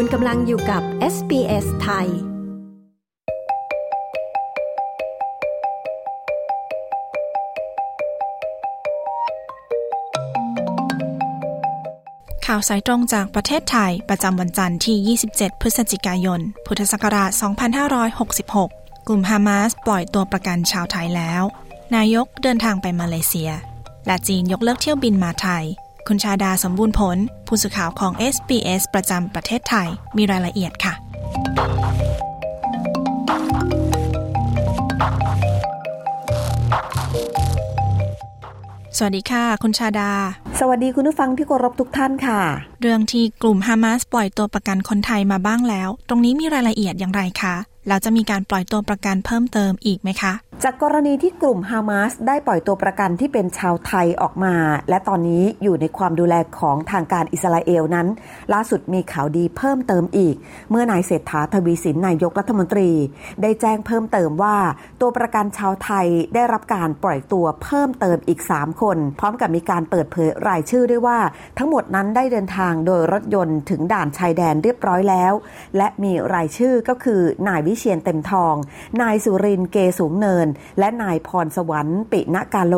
คุณกำลังอยู่กับ SBS ไทย ข่าวสายตรงจากประเทศไทย ประจำวันจันทร์ที่ 27 พฤศจิกายน พุทธศักราช 2566 กลุ่มฮามาสปล่อยตัวประกันชาวไทยแล้ว นายกเดินทางไปมาเลเซีย และจีนยกเลิกเที่ยวบินมาไทย คุณชาดาสมบูรณ์ผล ผู้สื่อข่าวของ SBS ประจำประเทศไทย มีรายละเอียดค่ะ สวัสดีค่ะ คุณชาดา สวัสดีคุณผู้ฟังที่เคารพทุกท่านค่ะ เรื่องที่กลุ่มฮามาสปล่อยตัวประกันคนไทยมาบ้างแล้ว ตรงนี้มีรายละเอียดอย่างไรคะแล้วจะมีการปล่อยตัวประกันเพิ่มเติมอีกไหมคะ จากกรณีที่กลุ่มฮามาสได้ปล่อยตัวประกันที่เป็นชาวไทยออกมา และตอนนี้อยู่ในความดูแลของทางการอิสราเอลนั้น ล่าสุดมีข่าวดีเพิ่มเติมอีก เมื่อนายเศรษฐาทวีสินนายกรัฐมนตรี ได้แจ้งเพิ่มเติมว่า ตัวประกันชาวไทยได้รับการปล่อยตัวเพิ่มเติมอีก 3 คน พร้อมกับมีการเปิดเผยรายชื่อด้วยว่า ทั้งหมดนั้นได้เดินทางโดยรถยนต์ถึงด่านชายแดนเรียบร้อยแล้ว และมีรายชื่อก็คือนายวิเชียนเต็มทอง นายสุรินเกสูงเนินและนายพรสวรรค์ปิณกาโล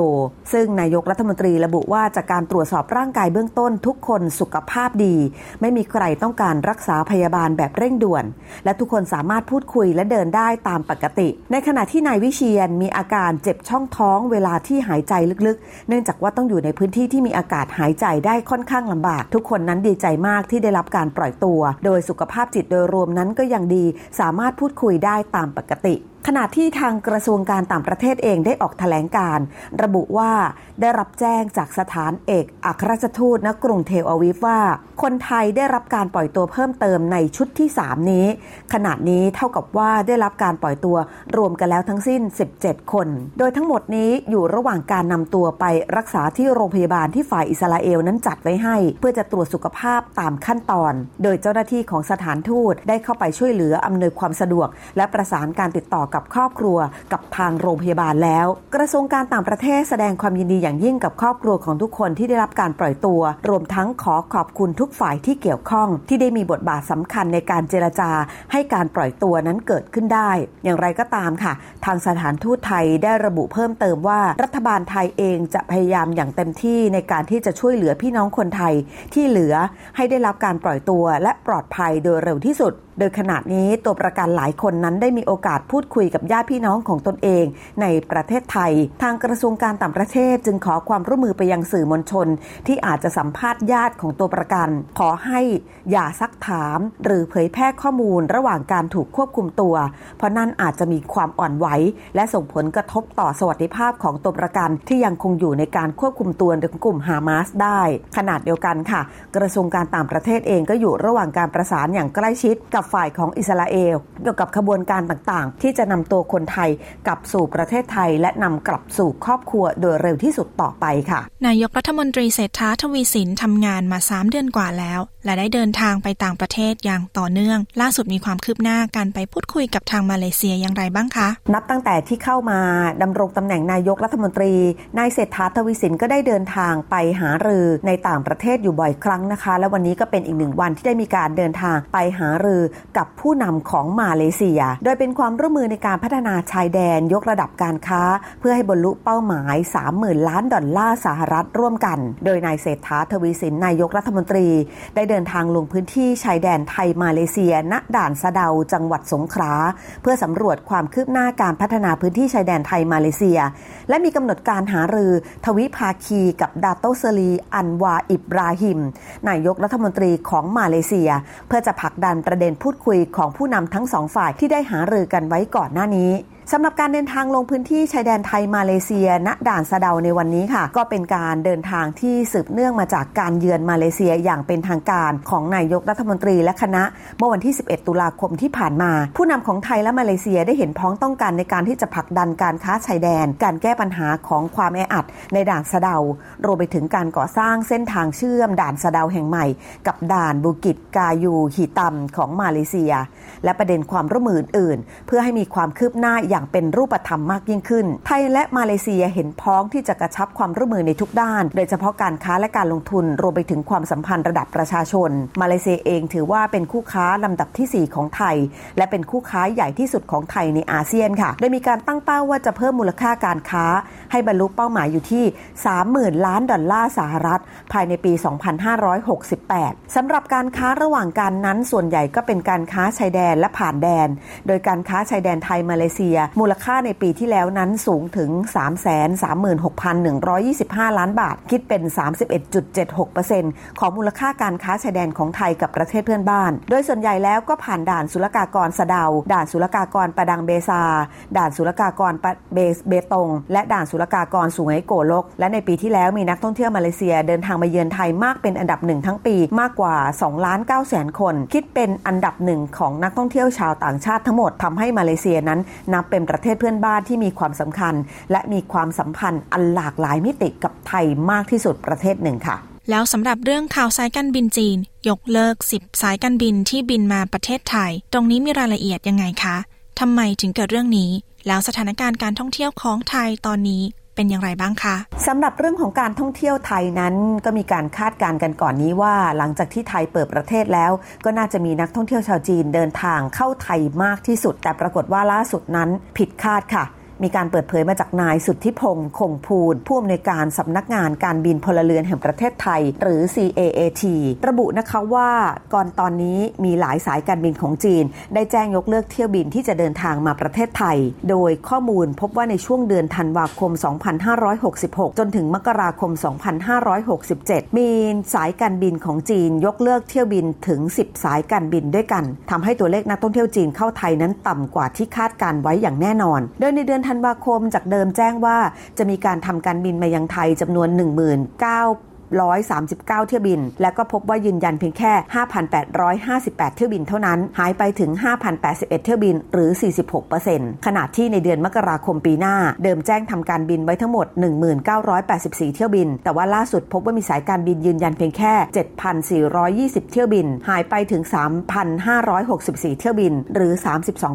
ซึ่งนายกรัฐมนตรีระบุว่าจากการตรวจสอบร่างกายเบื้องต้นทุกคนสุขภาพดี ไม่มีใครต้องการรักษาพยาบาลแบบเร่งด่วน และทุกคนสามารถพูดคุยและเดินได้ตามปกติ ในขณะที่นายวิเชียนมีอาการเจ็บช่องท้องเวลาที่หายใจลึกๆ เนื่องจากว่าต้องอยู่ในพื้นที่ที่มีอากาศหายใจได้ค่อนข้างลำบาก ทุกคนนั้นดีใจมากที่ได้รับการปล่อยตัว โดยสุขภาพจิตโดยรวมนั้นก็ยังดี สามารถพูดคุยได้ตามปกติ ขณะที่ทางกระทรวงการต่างประเทศเองได้ออกแถลงการ ระบุว่าได้รับแจ้งจากสถานเอกอัครราชทูตณกรุงเทลอาวิฟว่า คนไทยได้รับการปล่อยตัวเพิ่มเติมในชุดที่ 3 นี้ ขณะนี้เท่ากับว่าได้รับการปล่อยตัวรวมกันแล้วทั้งสิ้น 17 คน โดยทั้งหมดนี้อยู่ระหว่างการนำตัวไปรักษาที่โรงพยาบาลที่ฝ่ายอิสราเอลนั้นจัดไว้ให้ เพื่อจะตรวจสุขภาพตามขั้นตอน โดยเจ้าหน้าที่ของสถานทูตได้เข้าไปช่วยเหลืออำนวยความสะดวก และประสานการติดต่อกับครอบครัวกับทางโรงพยาบาลแล้ว กระทรวงการต่างประเทศแสดงความยินดีอย่างยิ่งกับครอบครัวของทุกคนที่ได้รับการปล่อยตัว รวมทั้งขอขอบคุณทุกฝ่ายที่เกี่ยวข้อง ที่ได้มีบทบาทสำคัญในการเจรจา ให้การปล่อยตัวนั้นเกิดขึ้นได้ อย่างไรก็ตามค่ะ ทางสถานทูตไทยได้ระบุเพิ่มเติมว่ารัฐบาลไทยเองจะพยายามอย่างเต็มที่ในการที่จะช่วยเหลือพี่น้องคนไทยที่เหลือให้ได้รับการปล่อยตัวและปลอดภัยโดยเร็วที่สุด โดยขณะนี้ตัวประกันหลายคนนั้นได้มีโอกาสพูดคุยกับญาติพี่น้องของตนเอง ในประเทศไทย ทางกระทรวงการต่างประเทศจึงขอความร่วมมือไปยังสื่อมวลชน ที่อาจจะสัมภาษณ์ญาติของตัวประกัน ขอให้อย่าซักถาม หรือเผยแพร่ข้อมูลระหว่างการถูกควบคุมตัว เพราะนั่นอาจจะมีความอ่อนไหวและส่งผลกระทบต่อสวัสดิภาพของตัวประกันที่ยังคงอยู่ในการควบคุมตัวของกลุ่มฮามาสได้ ขนาดเดียวกันค่ะ กระทรวงการต่างประเทศเองก็อยู่ระหว่างการประสานอย่างใกล้ชิดกับฝ่ายของอิสราเอลเกี่ยวกับขบวนการต่างๆ ที่จะนำตัวคนไทยกลับสู่ประเทศไทย และนำกลับสู่ครอบครัวโดยเร็วที่สุดต่อไปค่ะ นายกรัฐมนตรีเศรษฐาทวีสินทำงานมา 3 เดือนกว่าแล้วและได้เดินทางไปต่างประเทศอย่างต่อเนื่อง ล่าสุดมีความคืบหน้าการไปพูดคุยกับทางมาเลเซียอย่างไรบ้างคะ นับตั้งแต่ที่เข้ามาดำรงตำแหน่งนายกรัฐมนตรีนายเศรษฐาทวีสินก็ได้เดินทางไปหารือในต่างประเทศอยู่บ่อยครั้งนะคะ และวันนี้ก็เป็นอีกหนึ่งวันที่ได้มีการเดินทางไปหารือกับผู้นำของมาเลเซีย โดยเป็นความร่วมมือในการพัฒนาชายแดนยกระดับการค้า เพื่อให้บรรลุเป้าหมาย 30,000 ล้านดอลลาร์สหรัฐร่วมกัน โดยนายเศรษฐาทวีสินนายกรัฐมนตรีได้เดินทางลงพื้นที่ชายแดนไทยมาเลเซีย ณ ด่านสะเดา จังหวัดสงขลา เพื่อสำรวจความคืบหน้าการพัฒนาพื้นที่ชายแดนไทยมาเลเซีย และมีกำหนดการหารือทวิภาคีกับดาโตเซลี อันวาอิบราฮิม นายกรัฐมนตรีของมาเลเซีย เพื่อจะผลักดันประเด็นพูดคุยของผู้นำทั้งสองฝ่ายที่ได้หารือกันไว้ก่อนหน้านี้ สำหรับการเดินทางลงพื้นที่ชายแดนไทยมาเลเซีย ณ ด่านสะเดาในวันนี้ค่ะ ก็เป็นการเดินทางที่สืบเนื่องมาจากการเยือนมาเลเซียอย่างเป็นทางการของนายกรัฐมนตรีและคณะ เมื่อวันที่ 11 ตุลาคมที่ผ่านมา ผู้นำของไทยและมาเลเซียได้เห็นพ้องต้องกันในการที่จะผลักดันการค้าชายแดน การแก้ปัญหาของความแออัดในด่านสะเดารวมไปถึงการก่อสร้างเส้นทางเชื่อมด่านสะเดาแห่งใหม่ กับด่านบุกิจกายูฮีตัมของมาเลเซีย และประเด็นความร่วมมืออื่นๆเพื่อให้มีความคืบหน้าอย่างอย่างเป็นรูปธรรมมากยิ่งขึ้น ไทยและมาเลเซียเห็นพ้องที่จะกระชับความร่วมมือในทุกด้าน โดยเฉพาะการค้าและการลงทุนรวมไปถึงความสัมพันธ์ระดับประชาชน มาเลเซียเองถือว่าเป็นคู่ค้าลำดับที่ 4 ของไทย และเป็นคู่ค้าใหญ่ที่สุดของไทยในอาเซียนค่ะ โดยมีการตั้งเป้าว่าจะเพิ่มมูลค่าการค้า ให้บรรลุเป้าหมายอยู่ที่ 30,000 ล้านดอลลาร์สหรัฐ ภายในปี 2568สำหรับการค้าระหว่างกันนั้นส่วนใหญ่ก็เป็นการค้าชายแดนและผ่านแดน โดยการค้าชายแดนไทยมาเลเซียมูลค่าในปีที่แล้วนั้นสูงถึง 336,125 ล้านบาท คิดเป็น 31.76%ของมูลค่าการค้าชายแดนของไทยกับประเทศเพื่อนบ้าน โดยส่วนใหญ่แล้วก็ผ่านด่านศุลกากรสะเดา ด่านศุลกากรประดังเบซา ด่านศุลกากรเบเบตง และด่านศุลกากรสุไหงโกลก และในปีที่แล้วมีนักท่องเที่ยวมาเลเซียเดินทางมาเยือนไทยมากเป็นอันดับหนึ่งทั้งปีมากกว่า2ล้าน9แสนคน คิดเป็นอันดับหนึ่งของนักท่องเที่ยวชาวต่างชาติทั้งหมดทำให้มาเลเซียนั้นนับเป็นประเทศเพื่อนบ้านที่มีความสำคัญ และมีความสัมพันธ์อันหลากหลายมิติกับไทยมากที่สุดประเทศหนึ่งค่ะ แล้วสำหรับเรื่องข่าวสายการบินจีน ยกเลิก 10 สายการบินที่บินมาประเทศไทย ตรงนี้มีรายละเอียดยังไงคะทำไมถึงเกิดเรื่องนี้ แล้วสถานการณ์การท่องเที่ยวของไทยตอนนี้ เป็นอย่างไรบ้างคะสำหรับเรื่องของการท่องเที่ยวไทยนั้น ก็มีการคาดการณ์กันก่อนนี้ว่า หลังจากที่ไทยเปิดประเทศแล้ว ก็น่าจะมีนักท่องเที่ยวชาวจีนเดินทางเข้าไทยมากที่สุด แต่ปรากฏว่าล่าสุดนั้นผิดคาดค่ะ มีการเปิดเผยมาจากนายสุทธิพงศ์คงภูลผู้อำนวยการสำนักงานการบินพลเรือนแห่งประเทศไทย หรือ CAAT ระบุนะคะว่าก่อนตอนนี้มีหลายสายการบินของจีน ได้แจ้งยกเลิกเที่ยวบินที่จะเดินทางมาประเทศไทย โดยข้อมูลพบว่าในช่วงเดือนธันวาคม 2566 จนถึงมกราคม 2567 มีสายการบินของจีนยกเลิกเที่ยวบินถึง 10 สายการบินด้วยกันทำให้ตัวเลขนักท่องเที่ยวจีนเข้าไทยนั้นต่ำกว่าที่คาดการไว้อย่างแน่นอน โดยในเดือนธันวาคมจากเดิมแจ้งว่าจะมีการทำการบินมายังไทยจำนวน 739 เที่ยวบิน และก็พบว่ายืนยันเพียงแค่ 5,858 เที่ยวบินเท่านั้น หายไปถึง 5,081 เที่ยวบินหรือ 46%ขณะที่ในเดือนมกราคมปีหน้า เดิมแจ้งทำการบินไว้ทั้งหมด 1984 เที่ยวบิน แต่ว่าล่าสุดพบว่ามีสายการบินยืนยันเพียงแค่ 7,420 เที่ยวบิน หายไปถึง 3,564 เที่ยวบินหรือ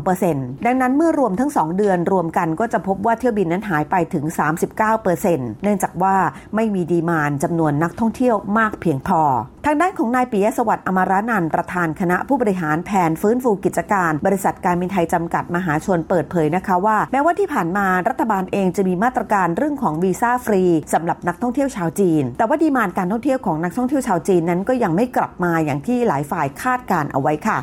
32%ดังนั้นเมื่อรวมทั้ง 2 เดือนรวมกันก็จะพบว่าเที่ยวบินนั้นหายไปถึง 39%เนื่องจากว่าไม่มี demand จำนวนนักท่องเที่ยวมากเพียงพอ ทางด้านของนายปิยสวัสดิ์ อัมระนันทน์ประธานคณะผู้บริหารแผนฟื้นฟูกิจการ บริษัทการบินไทยจำกัดมหาชนเปิดเผยนะคะว่า แม้ว่าที่ผ่านมารัฐบาลเองจะมีมาตรการเรื่องของวีซ่าฟรีสำหรับนักท่องเที่ยวชาวจีน แต่ว่า demand การท่องเที่ยวของนักท่องเที่ยวชาวจีนนั้นก็ยังไม่กลับมาอย่างที่หลายฝ่ายคาดการณ์เอาไว้ค่ะ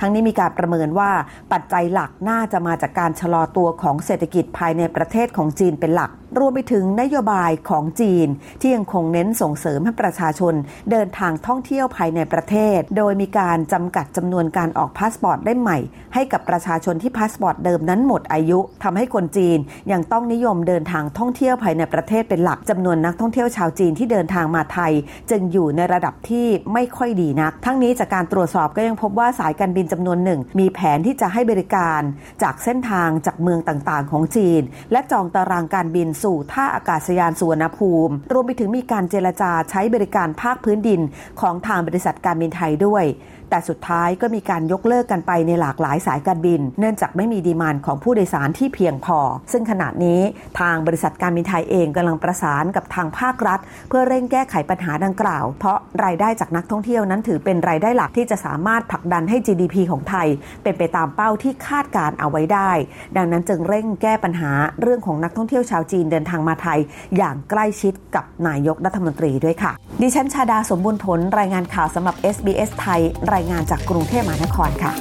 ทั้งนี้มีการประเมินว่าปัจจัยหลักน่าจะมาจากการชะลอตัวของเศรษฐกิจภายในประเทศของจีนเป็นหลัก รวมไปถึงนโยบายของจีน ที่ยังคงเน้นส่งเสริมให้ประชาชนเดินทางท่องเที่ยวภายในประเทศ โดยมีการจำกัดจำนวนการออกพาสปอร์ตเล่มใหม่ ให้กับประชาชนที่พาสปอร์ตเดิมนั้นหมดอายุทำให้คนจีนยังต้องนิยมเดินทางท่องเที่ยวภายในประเทศเป็นหลักจำนวนนักท่องเที่ยวชาวจีนที่เดินทางมาไทย จึงอยู่ในระดับที่ไม่ค่อยดีนัก ทั้งนี้จากการตรวจสอบก็ยังพบว่าสายการบินจำนวนหนึ่ง มีแผนที่จะให้บริการ จากเส้นทางจากเมืองต่างๆ ของจีน และจองตารางการบินสู่ท่าอากาศยานสุวรรณภูมิ รวมไปถึงมีการเจรจาใช้บริการภาคพื้นดินของทางบริษัทการบินไทยด้วย แต่สุดท้ายก็มีการยกเลิกกันไปในหลากหลายสายการบิน เนื่องจากไม่มีดีมานของผู้โดยสารที่เพียงพอ ซึ่งขณะนี้ทางบริษัทการบินไทยเองกำลังประสานกับทางภาครัฐ เพื่อเร่งแก้ไขปัญหาดังกล่าว เพราะรายได้จากนักท่องเที่ยวนั้นถือเป็นรายได้หลักที่จะสามารถผลักดันให้ GDP ของไทย เป็นไปตามเป้าที่คาดการเอาไว้ได้ ดังนั้นจึงเร่งแก้ปัญหาเรื่องของนักท่องเที่ยวชาวจีนเดินทางมาไทย อย่างใกล้ชิดกับนายกรัฐมนตรีด้วยค่ะ ดิฉันชาดาสมบูรณ์ผลรายงานข่าวสำหรับ SBS ไทยรายงานจากกรุงเทพมหานครค่ะ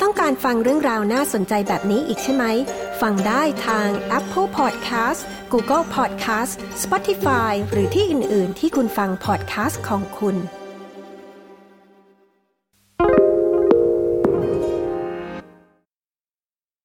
ต้องการฟังเรื่องราวน่าสนใจแบบนี้อีกใช่ไหม ฟังได้ทาง Apple Podcast Google Podcast Spotify หรือที่อื่น ๆ ที่คุณฟัง podcast ของคุณ